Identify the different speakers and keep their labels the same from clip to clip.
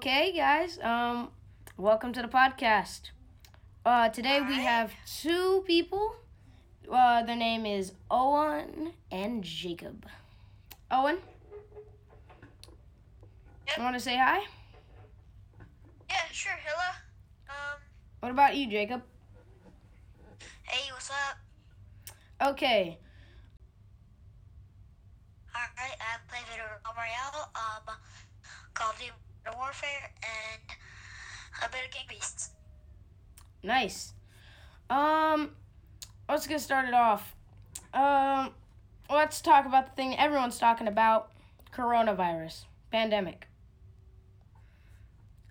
Speaker 1: Okay, guys. Um, welcome to the podcast. Uh, today we have two people. Uh, their name is Owen and Jacob. Owen,
Speaker 2: Yep.
Speaker 1: you want to say hi?
Speaker 2: Yeah, sure. Hello. Um,
Speaker 1: What about you, Jacob?
Speaker 2: hey, what's up?
Speaker 1: Okay.
Speaker 2: Alright, I play Battle Royale, um, Call of Duty Warfare, and a bit of Gang Beasts.
Speaker 1: Nice. Um, let's get started off. Um, let's talk about the thing everyone's talking about: coronavirus pandemic.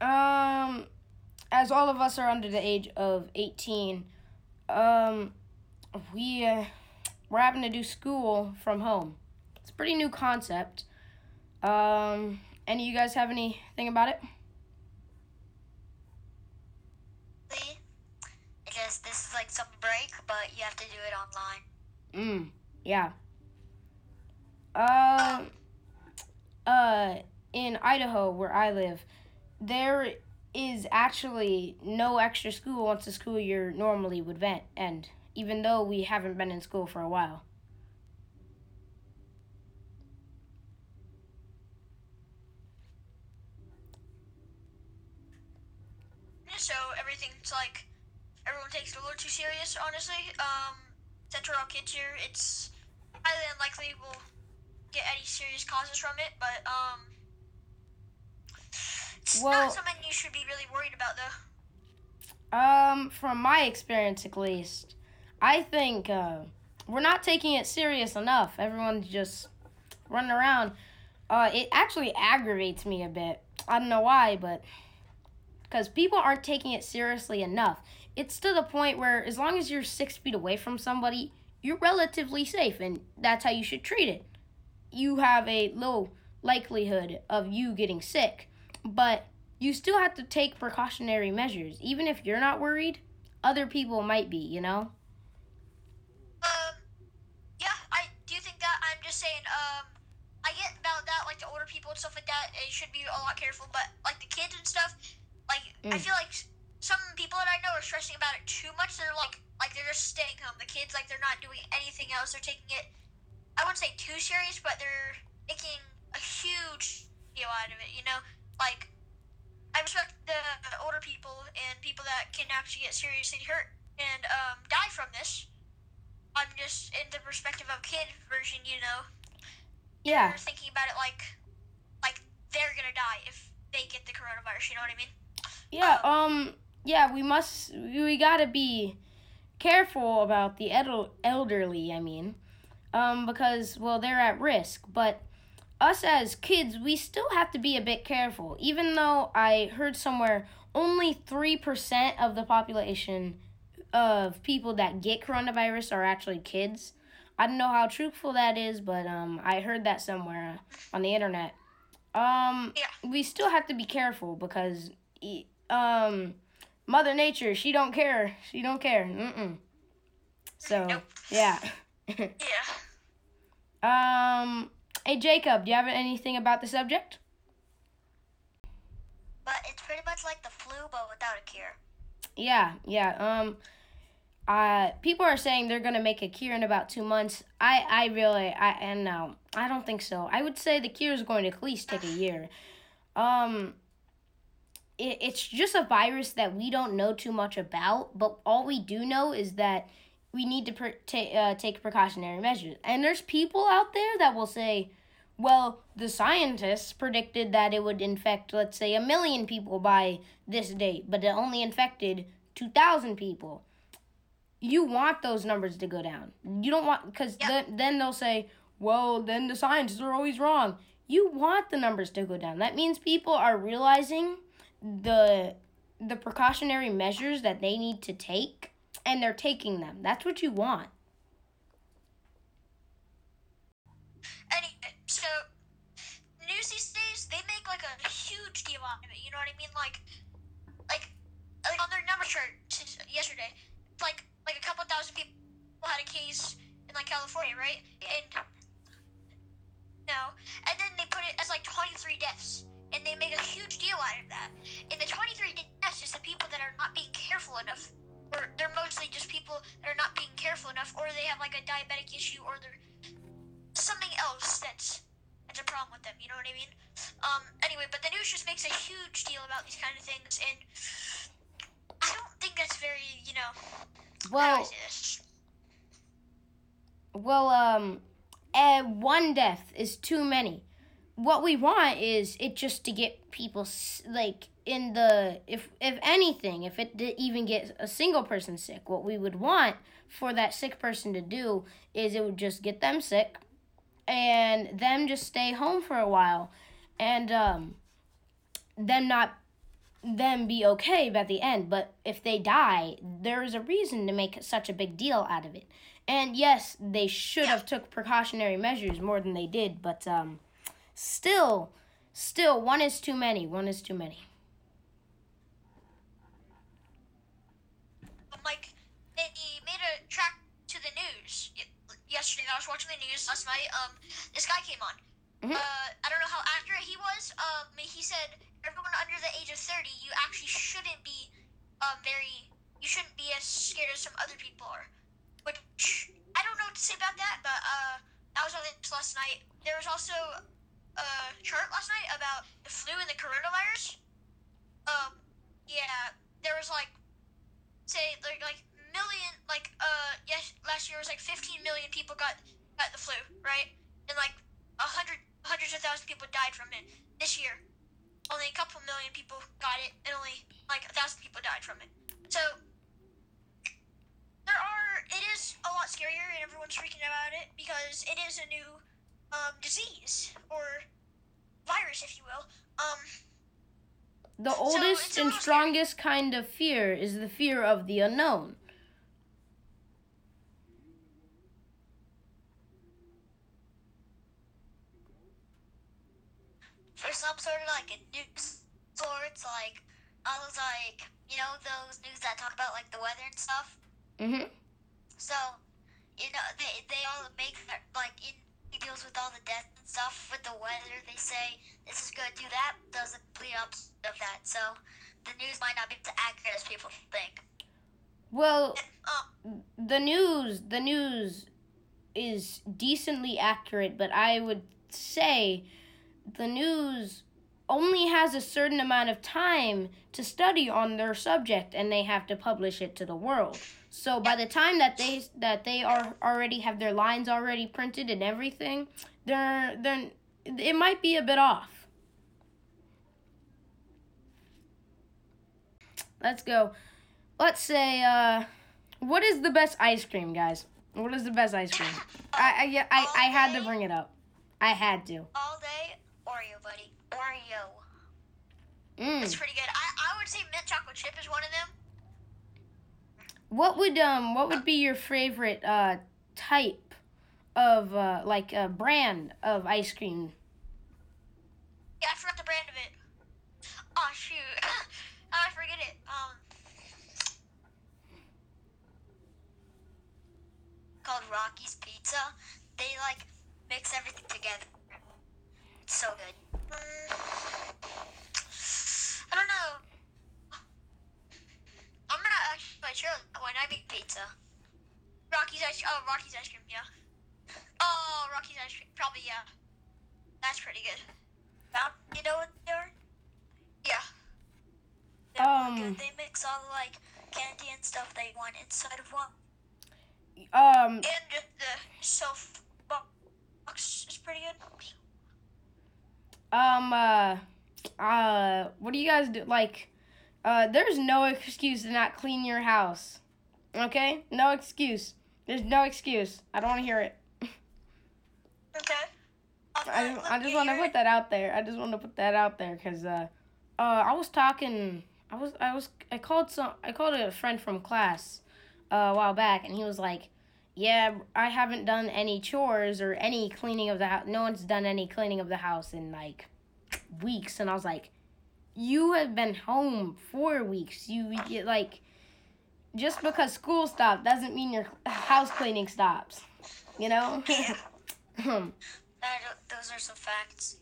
Speaker 1: Um, as all of us are under the age of eighteen, um, we uh, we're having to do school from home. It's a pretty new concept. Um, any of you guys have anything about it?
Speaker 2: It just, this is like some break, but you have to do it online.
Speaker 1: Mm, yeah. Um, uh, in Idaho, where I live, there is actually no extra school once the school year normally would vent end, even though we haven't been in school for a while.
Speaker 2: So everything's like, everyone takes it a little too serious, honestly. Um, since we're all kids here, it's highly unlikely we'll get any serious causes from it, but, um, it's
Speaker 1: Well-
Speaker 2: not something you should be really worried about, though.
Speaker 1: Um, from my experience at least, I think uh, we're not taking it serious enough. Everyone's just running around. Uh, it actually aggravates me a bit. I don't know why, but because people aren't taking it seriously enough. It's to the point where as long as you're six feet away from somebody, you're relatively safe, and that's how you should treat it. You have a low likelihood of you getting sick, but you still have to take precautionary measures. Even if you're not worried, other people might be, you know?
Speaker 2: Um, yeah, I do think that. I'm just saying, um, I get about that, like the older people and stuff like that, it should be a lot careful, but like the kids and stuff, like, I
Speaker 1: Mm.
Speaker 2: feel like some people that I know are stressing about it too much. They're like, like they're just staying home. The kids, like, they're not doing anything else. They're taking it, I wouldn't say too serious, but they're making a huge deal out of it, you know? Like, I respect the older people and people that can actually get seriously hurt and um, die from this. I'm just in the perspective of kid version, you know.
Speaker 1: Yeah.
Speaker 2: They're thinking about it like, like they're gonna die if they get the coronavirus. You know what I mean?
Speaker 1: Yeah, um, yeah, we must, we gotta be careful about the edel- elderly, I mean, um, because, well, they're at risk, but us as kids, we still have to be a bit careful, even though I heard somewhere only 3% of the population of people that get coronavirus are actually kids. I don't know how truthful that is, but, um, I heard that somewhere on the internet. Um,
Speaker 2: Yeah.
Speaker 1: we still have to be careful because e- um mother nature she don't care. She don't care. Mm-mm. So
Speaker 2: Nope.
Speaker 1: yeah.
Speaker 2: Yeah.
Speaker 1: um hey jacob do you have anything about the subject?
Speaker 2: But it's pretty much like the flu, but without a cure.
Speaker 1: yeah yeah um uh people are saying they're gonna make a cure in about two months. I i really i and no i don't think so. I would say the cure is going to at least take a year. Um it, it's just a virus that we don't know too much about but all we do know is that we need to per- ta- uh, take precautionary measures and there's people out there that will say well the scientists predicted that it would infect let's say a million people by this date but it only infected 2000 people you want those numbers to go down. You don't want because then then they'll say, "Well, then the scientists are always wrong." You want the numbers to go down. That means people are realizing the the precautionary measures that they need to take and they're taking them. That's what you want.
Speaker 2: Any uh, so news these days they make like a huge deal out of it. You know what I mean? Like, like, like on their number chart since yesterday, like like a couple thousand people had a case in like California, right? And no, and then they put it as like 23 deaths. And they make a huge deal out of that. And the 23 deaths is the people that are not being careful enough, or they're mostly just people that are not being careful enough, or they have like a diabetic issue, or they're something else that's that's a problem with them. You know what I mean? Um. Anyway, but the news just makes a huge deal about these kind of things, and I don't think that's very, you know. how do I
Speaker 1: Well, well, um, uh, one death is too many. What we want is it just to get people like in the if if anything, if it did even get a single person sick, what we would want for that sick person to do is it would just get them sick and them just stay home for a while and um them not them be okay at the end. But if they die there is a reason to make such a big deal out of it. And yes they should have took precautionary measures more than they did but um still still one is too many one is too many
Speaker 2: Um, like they made a track to the news yesterday. I was watching the news last night. Um, this guy came on.
Speaker 1: Mhm.
Speaker 2: Uh, I don't know how accurate he was. Um, he said everyone under the age of thirty, you actually shouldn't be, um, very. You shouldn't be as scared as some other people are. Which I don't know what to say about that, but uh, that was on news last night. There was also a chart last night about the flu and the coronavirus. Um, yeah, there was like say like like million like uh yes last year was like 15 million people got got the flu right? And like a hundred hundreds of thousands of people died from it this year. Only a couple million people got it and only like a thousand people died from it. So there are it is a lot scarier and everyone's freaking about it because it is a new um disease or virus if you will um
Speaker 1: the oldest
Speaker 2: a
Speaker 1: and
Speaker 2: little scary.
Speaker 1: strongest kind of fear is the fear of the unknown
Speaker 2: for some sort of like a news sorts, like all those like you know those news that talk about like the weather and stuff.
Speaker 1: mhm
Speaker 2: So you know they they all make that like in it deals with all the death and stuff with the weather. They say this is good, do that. Does the complete opposite of that. So the news might not be as accurate as people think.
Speaker 1: well
Speaker 2: Um,
Speaker 1: the news the news is decently accurate but i would say the news only has a certain amount of time to study on their subject and they have to publish it to the world so by the time that they that they are already have their lines already printed and everything they're they're it might be a bit off let's go let's say uh what is the best ice cream, guys? What is the best ice cream? I I I, I had to bring it up. I had to.
Speaker 2: all day Oreo, buddy. Oreo. It's
Speaker 1: Mm.
Speaker 2: pretty good. I, I would say mint chocolate chip is one of them.
Speaker 1: What would um what would be your favorite uh type of uh like a brand of ice cream?
Speaker 2: Yeah, I forgot the brand of it. Oh shoot. I forget it? Um called Rocky's Pizza. They like mix everything together. It's so good. I don't know. I'm gonna actually buy sure when I make pizza. Rocky's ice oh Rocky's ice cream, yeah. Oh Rocky's ice cream, probably yeah. That's pretty good. Found, you know what they are? Yeah. They're
Speaker 1: Um.
Speaker 2: good. They mix all the like candy and stuff they want inside of one,
Speaker 1: Um
Speaker 2: and just the self box is pretty good.
Speaker 1: Um uh uh what do you guys do like uh there's no excuse to not clean your house. Okay? No excuse. There's no excuse. I don't want to hear it.
Speaker 2: Okay.
Speaker 1: I,
Speaker 2: uh,
Speaker 1: I just want to put that out there. I just want to put that out there because uh, uh, I was talking. I was I was I called some. I called a friend from class uh, a while back, and he was like, "Yeah, I haven't done any chores or any cleaning of the house. No one's done any cleaning of the house in like weeks." And I was like, "You have been home for weeks. You you- like." Just because school stopped doesn't mean your house cleaning stops, you know.
Speaker 2: Yeah. That, those are some facts.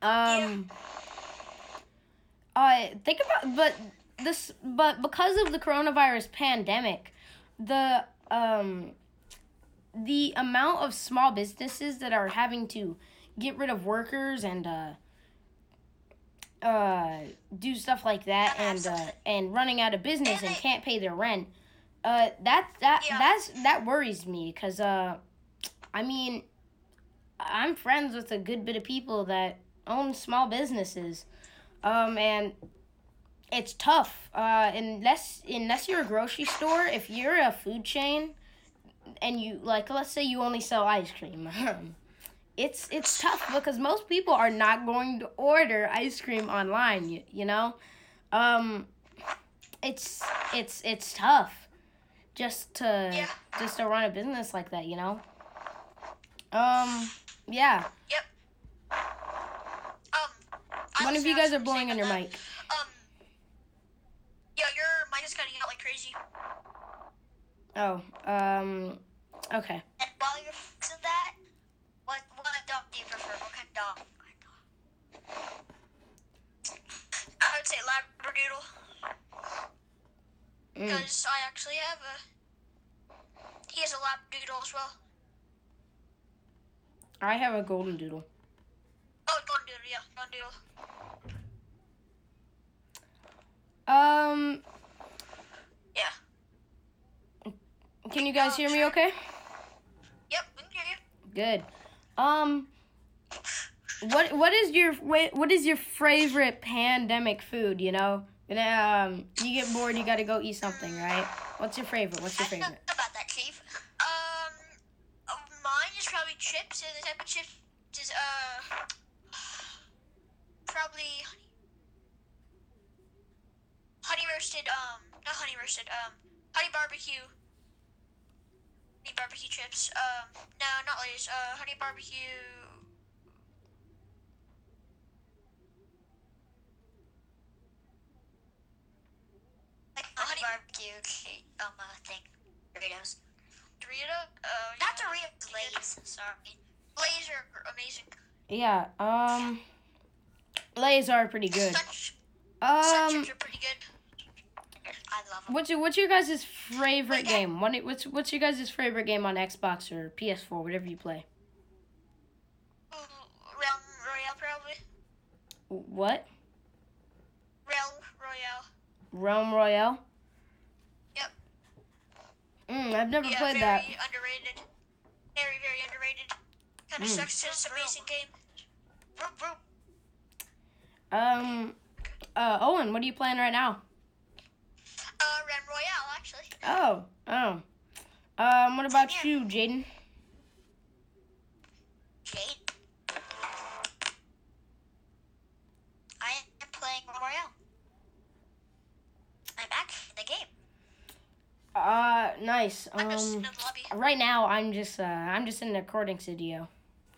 Speaker 1: Um. Uh, think about but this but because of the coronavirus pandemic, the um the amount of small businesses that are having to get rid of workers and uh uh do stuff like that and uh and running out of business and can't pay their rent uh that that
Speaker 2: Yeah.
Speaker 1: that's that worries me because uh i mean i'm friends with a good bit of people that own small businesses um and it's tough uh unless unless you're a grocery store if you're a food chain and you like let's say you only sell ice cream it's it's tough because most people are not going to order ice cream online you, you know? Um it's it's it's tough just to
Speaker 2: Yeah.
Speaker 1: just to run a business like that you know? Um yeah.
Speaker 2: Um, I
Speaker 1: one of you guys are blowing on your mic.
Speaker 2: Um, yeah, your mic is cutting out like crazy.
Speaker 1: oh um okay
Speaker 2: And while you're fixing that, what what dog do you prefer? What kind of dog? What kind of dog? I would say Labradoodle
Speaker 1: Mm.
Speaker 2: because I actually have a. He has a Labradoodle as well.
Speaker 1: i have a golden doodle
Speaker 2: Oh, Golden Doodle, yeah, Golden Doodle.
Speaker 1: Um
Speaker 2: Yeah.
Speaker 1: can you guys hear me okay
Speaker 2: Yep, we can hear you.
Speaker 1: Good. Um, what what is your what is your favorite pandemic food? You know, and um, you get bored, you gotta go eat something, right? What's your favorite? What's your
Speaker 2: I don't know
Speaker 1: favorite?
Speaker 2: about that, Chief. Um, uh, mine is probably chips, and the type of chips is uh probably honey, honey roasted. Um, not honey roasted. Um, honey barbecue. Honey barbecue chips. Um, no, not Lay's. Uh, honey barbecue. Like honey barbecue um uh, thing. Doritos. Dorito? Uh, Not Doritos, Lay's. Sorry. Lay's are amazing.
Speaker 1: Yeah. Um, Lay's are pretty good.
Speaker 2: Such,
Speaker 1: Um,
Speaker 2: chips are pretty good. I love them.
Speaker 1: what's your what's your guys' favorite
Speaker 2: Wait,
Speaker 1: game? What what's what's your guys' favorite game on Xbox or PS4, whatever you play?
Speaker 2: Realm Royale, probably.
Speaker 1: What?
Speaker 2: Realm Royale.
Speaker 1: Realm Royale.
Speaker 2: Yep.
Speaker 1: Mm, I've never
Speaker 2: yeah,
Speaker 1: played
Speaker 2: very
Speaker 1: that.
Speaker 2: underrated. Very, very underrated. Kind of
Speaker 1: Mm.
Speaker 2: sucks. It's an amazing game. Vroom, vroom.
Speaker 1: Um, uh, Owen, what are you playing right now?
Speaker 2: Uh, Royale, actually.
Speaker 1: Oh, oh. Um, what about
Speaker 2: Yeah.
Speaker 1: you, Jaden?
Speaker 2: Jade. I am playing Royale. I'm actually in the game.
Speaker 1: Uh, nice.
Speaker 2: I'm
Speaker 1: Um, right now I'm just uh I'm just in the recording studio,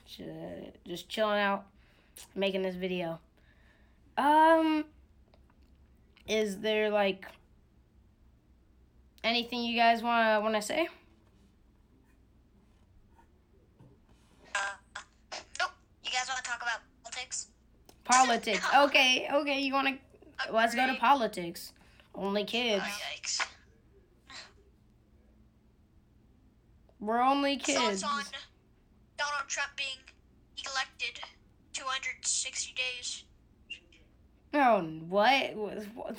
Speaker 1: Ju- just chilling out, making this video. Um, is there like anything you guys wanna wanna say?
Speaker 2: Uh, nope. You guys want to talk about politics?
Speaker 1: Politics. Okay, okay. You wanna let's go to politics. Only
Speaker 2: Oh,
Speaker 1: kids.
Speaker 2: yikes.
Speaker 1: We're only kids.
Speaker 2: Thoughts on Donald Trump being elected 260 days?
Speaker 1: Oh, what? What?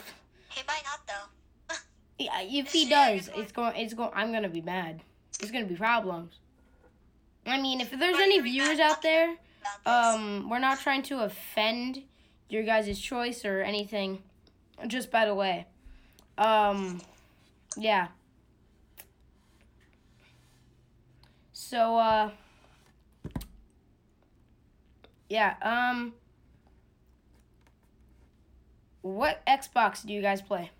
Speaker 2: He might not, though.
Speaker 1: Yeah, if he does, it's going. It's going. I'm gonna be mad. It's gonna be problems. I mean, if there's any
Speaker 2: you gonna be
Speaker 1: viewers out there, um, we're not trying to offend your guys' choice or anything. Just by the way, um, yeah. So, uh, yeah. Um, what Xbox do you guys play?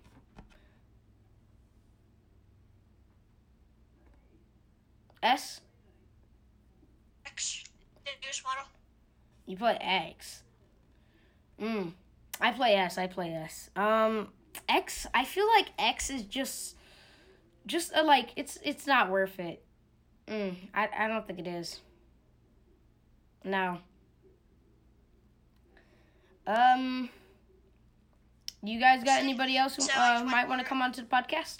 Speaker 1: S.
Speaker 2: X, newest model.
Speaker 1: You play X. Mm. I play S. I play S. Um, X. I feel like X is just, just a, like it's it's not worth it. Mm. I I don't think it is. No. Um, you guys got anybody else who uh, might want to come onto the podcast?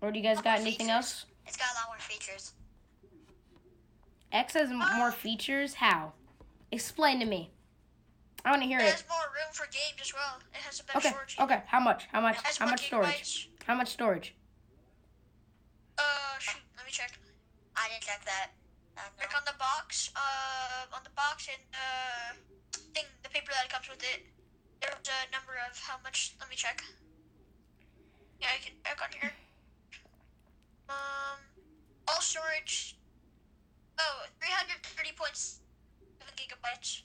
Speaker 1: Or do you guys got anything else?
Speaker 2: It's got a lot more features.
Speaker 1: X has m- more features. How? Explain to me. I want to hear
Speaker 2: It
Speaker 1: it.
Speaker 2: has more room for games as well. It has a better
Speaker 1: Okay.
Speaker 2: storage.
Speaker 1: Okay. How much? How much? How
Speaker 2: more
Speaker 1: much storage?
Speaker 2: gigabytes.
Speaker 1: How much storage?
Speaker 2: Uh, shoot, let me check. I didn't check that. Like on the box, uh, on the box and the thing, the paper that comes with it, there's a number of how much. Let me check. Yeah, I can check on here. Um, all storage. Oh, 330.7 gigabytes.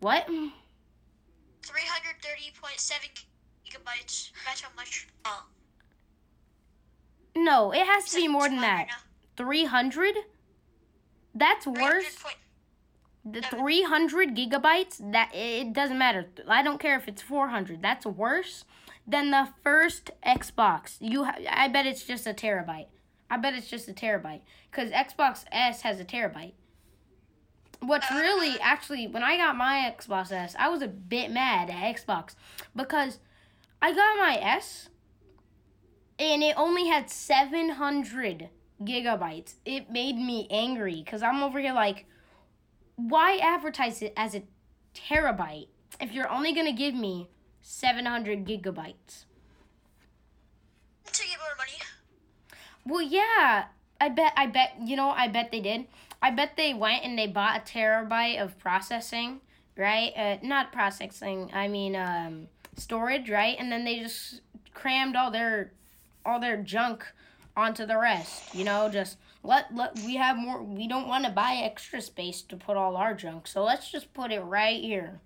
Speaker 1: What?
Speaker 2: 330.7 gigabytes. That's how much. Oh,
Speaker 1: No, it has to be more than that. Three hundred? That's worse. The 300 gigabytes, that it doesn't matter. I don't care if it's 400. That's worse than the first Xbox. You ha- I bet it's just a terabyte. I bet it's just a terabyte cuz Xbox S has a terabyte. What's really uh. actually when I got my Xbox S, I was a bit mad at Xbox because I got my S and it only had 700 gigabytes. It made me angry cuz I'm over here like why advertise it as a terabyte if you're only going to give me 700 gigabytes?
Speaker 2: To get more money.
Speaker 1: Well, yeah. I bet I bet you know, I bet they did. I bet they went and they bought a terabyte of processing, right? Uh, not processing, I mean um storage, right? And then they just crammed all their all their junk onto the rest. You know, just let let we have more we don't want to buy extra space to put all our junk. So let's just put it right here.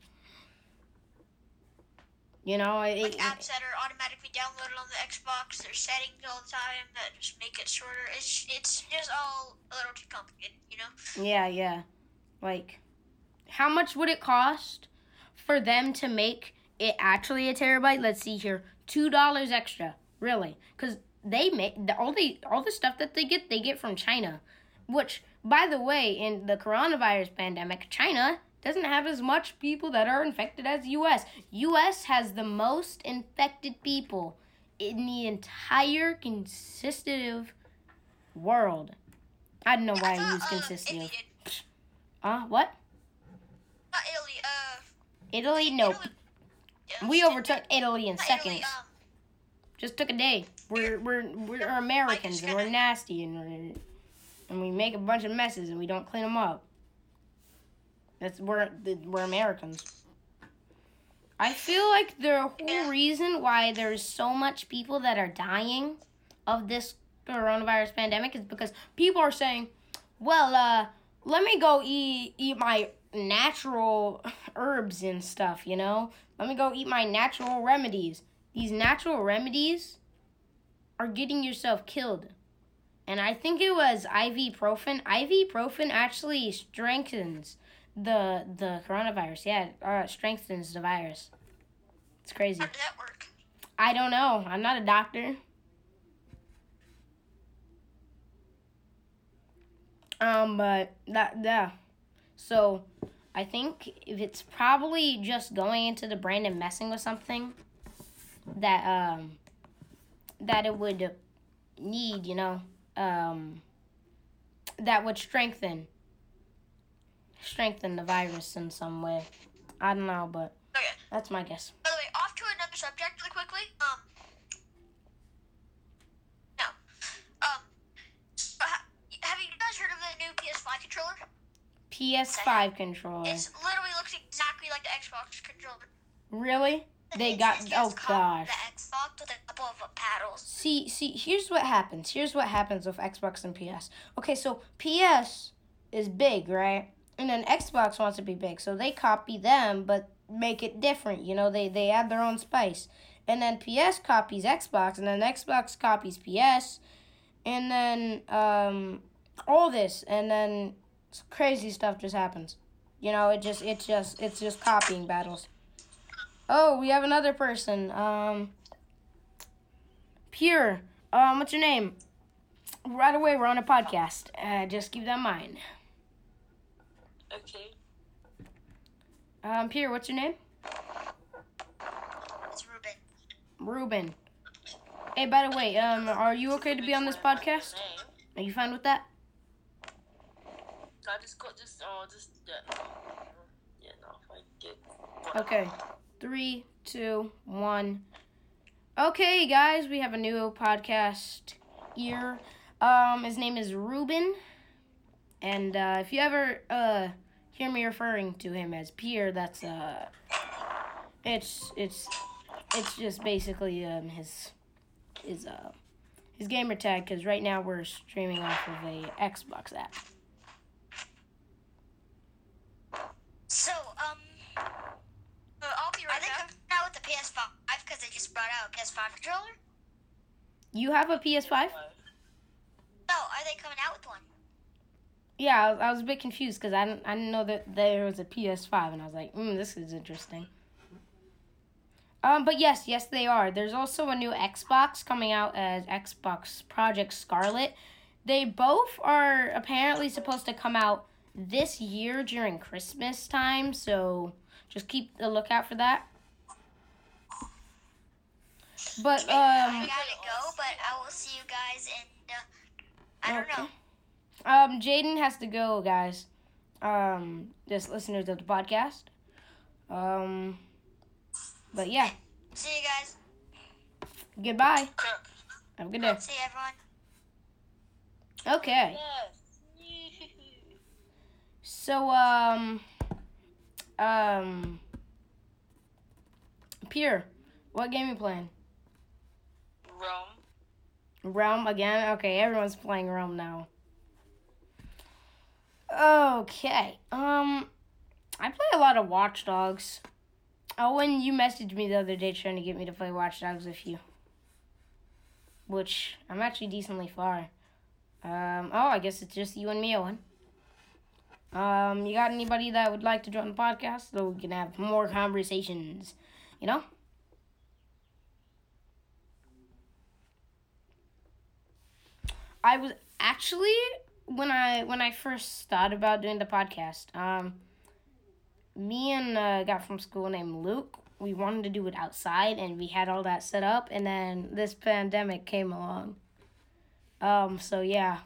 Speaker 1: You know, it,
Speaker 2: Like apps that are automatically downloaded on the Xbox, there's settings all the time that just make it shorter. It's it's just all a little too complicated, you know.
Speaker 1: Yeah, yeah. Like, how much would it cost for them to make it actually a terabyte? Let's see here, two dollars extra, really, because they make the, all the all the stuff that they get, they get from China, which, by the way, in the coronavirus pandemic, China doesn't have as much people that are infected as U.S. U.S. has the most infected people in the entire consistent world. I don't know why I
Speaker 2: thought,
Speaker 1: use
Speaker 2: uh,
Speaker 1: consistent.
Speaker 2: Italy did.
Speaker 1: Uh, what?
Speaker 2: Not Italy. Uh,
Speaker 1: Italy? Nope.
Speaker 2: Italy-
Speaker 1: We overtook Italy in seconds.
Speaker 2: Italy, um,
Speaker 1: Just took a day. We're we're we're Americans and we're nasty and we're, and we make a bunch of messes and we don't clean them up. That's we're we're Americans. I feel like the whole reason why there's so much people that are dying of this coronavirus pandemic is because people are saying, "Well, uh, let me go eat eat my natural herbs and stuff, you know? Let me go eat my natural remedies." These natural remedies are getting yourself killed. And I think it was ibuprofen. Ibuprofen actually strengthens the the coronavirus. Yeah, it, uh, strengthens the virus. It's crazy.
Speaker 2: how did that work?
Speaker 1: I don't know. I'm not a doctor. Um, but that yeah. So I think if it's probably just going into the brain and messing with something that um that it would need, you know, um that would strengthen strengthen the virus in some way. I don't know, but
Speaker 2: Okay.
Speaker 1: that's my guess.
Speaker 2: By the way, off to another subject really quickly. Um. No. Um. so ha- Have you guys heard of the new PS5 controller?
Speaker 1: PS5 controller.
Speaker 2: It literally looks exactly like the Xbox controller.
Speaker 1: Really? They
Speaker 2: It
Speaker 1: got oh gosh.
Speaker 2: The Xbox with a couple of paddles.
Speaker 1: See, see, here's what happens. Here's what happens with Xbox and PS. Okay, so PS is big, right? And then Xbox wants to be big, so they copy them but make it different. You know, they they add their own spice. And then PS copies Xbox, and then Xbox copies PS, and then um all this, and then crazy stuff just happens. You know, it just it's just it's just copying battles. Oh, we have another person. Um Pure. Um, what's your name? Right away, we're on a podcast. Uh, just keep that in mind.
Speaker 3: Okay.
Speaker 1: Um, Peter, what's your name? It's Ruben. Ruben. Hey, by the way, um, are you okay to be on this podcast? Are you fine with that?
Speaker 3: I just got this. Oh, just yeah. Yeah, no, I get.
Speaker 1: Okay. Three, two, one. Okay, guys, we have a new podcast here. Um, his name is Ruben, and uh, if you ever uh hear me referring to him as Pierre, that's uh, it's it's it's just basically um his his uh his gamer tag because right now we're streaming off of a Xbox app.
Speaker 2: So, um,
Speaker 4: Uh, I'll be
Speaker 2: are
Speaker 4: right
Speaker 2: they
Speaker 4: back.
Speaker 2: coming out with the PS5 because they just brought out a PS5 controller?
Speaker 1: You have a PS5?
Speaker 2: No, are they coming out with one?
Speaker 1: Yeah, I was, I was a bit confused because I didn't, I didn't know that there was a PS5, and I was like, mm, this is interesting. Um, but yes, yes, they are. There's also a new Xbox coming out as Xbox Project Scarlett. They both are apparently supposed to come out this year during Christmas time, so just keep a lookout for that. But
Speaker 2: I
Speaker 1: um,
Speaker 2: gotta go, but I will see you guys in. Uh, I don't know.
Speaker 1: Um, Jaden has to go, guys. Um, just listeners of the podcast. Um, but yeah,
Speaker 2: See you guys.
Speaker 1: goodbye. Have a good day.
Speaker 2: See you, everyone.
Speaker 1: Okay, so um, um, Pierre, what game you playing?
Speaker 3: Rome.
Speaker 1: Realm again? Okay, everyone's playing Realm now. Okay. Um I play a lot of Watch Dogs. Oh, when you messaged me the other day trying to get me to play Watch Dogs with you. Which I'm actually decently far. Um oh, I guess it's just you and me, Owen. Um, you got anybody that would like to join the podcast so we can have more conversations, you know? I was actually when I when I first thought about doing the podcast, um, me and a guy from school named Luke, we wanted to do it outside, and we had all that set up, and then this pandemic came along. Um, so yeah.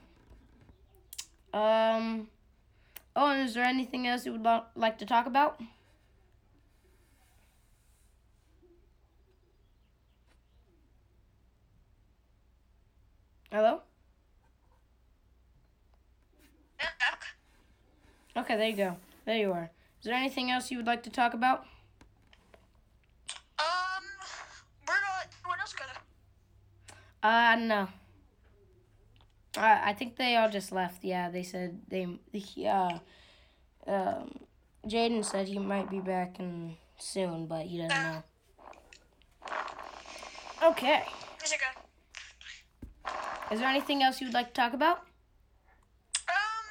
Speaker 1: Um, oh, and is there anything else you would lo- like to talk about? Hello. Okay, there you go. There you are. Is there anything else you would like to talk about?
Speaker 4: Um, where do everyone else go? to?
Speaker 1: Uh, no. Uh, I think they all just left. Yeah, they said they. he, Uh, um, Jaden said he might be back in soon, but he doesn't know. Okay.
Speaker 4: It go?
Speaker 1: Is there anything else you would like to talk about?
Speaker 4: Um,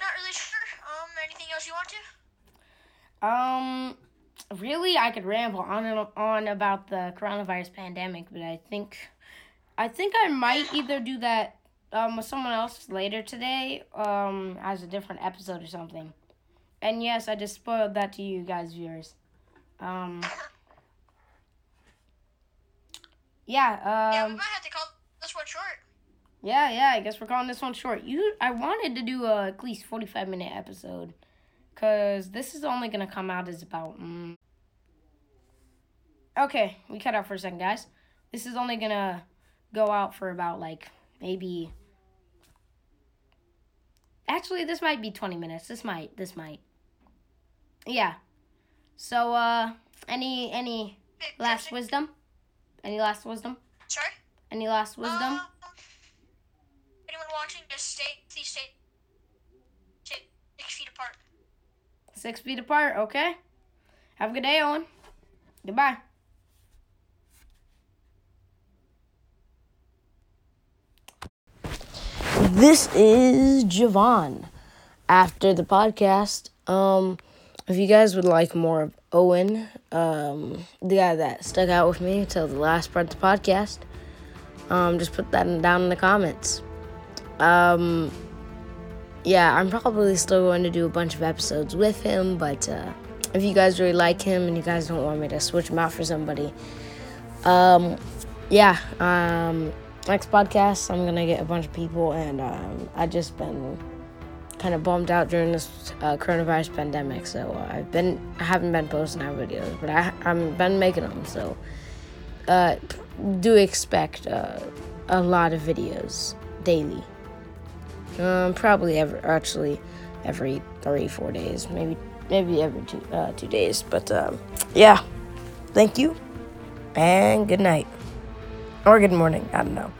Speaker 4: not really sure. Um, anything else you want to?
Speaker 1: Um, really, I could ramble on and on about the coronavirus pandemic, but I think, I think I might either do that um with someone else later today, um, as a different episode or something. And yes, I just spoiled that to you guys, viewers. Um. Yeah.
Speaker 4: yeah, we
Speaker 1: Um.
Speaker 4: might have to call this one short.
Speaker 1: Yeah. Yeah. I guess we're calling this one short. You. I wanted to do a at least forty-five minute episode. Cause this is only gonna come out as about. Mm, okay, we cut out for a second, guys. This is only gonna go out for about like maybe. Actually, this might be twenty minutes. This might. This might. Yeah. So, uh, any any last wisdom? Any last wisdom?
Speaker 4: Sorry.
Speaker 1: Any last wisdom?
Speaker 4: Um, anyone watching, just stay, please stay six feet apart.
Speaker 1: Six feet apart. Okay. Have a good day, Owen. Goodbye. This is Javon. After the podcast, um, if you guys would like more of Owen, um, the guy that stuck out with me till the last part of the podcast, um, just put that in- down in the comments. Um, yeah, I'm probably still going to do a bunch of episodes with him, but uh, if you guys really like him and you guys don't want me to switch him out for somebody, Um, yeah. Um, next podcast, I'm gonna get a bunch of people, and um, I just been kind of bummed out during this uh, coronavirus pandemic. So uh, I've been, I haven't been posting our videos, but I, I've been making them. So uh, do expect uh, a lot of videos daily. Um, probably every, actually every three, four days, maybe, maybe every two, uh, two days. But um, yeah, thank you, and good night or good morning. I don't know.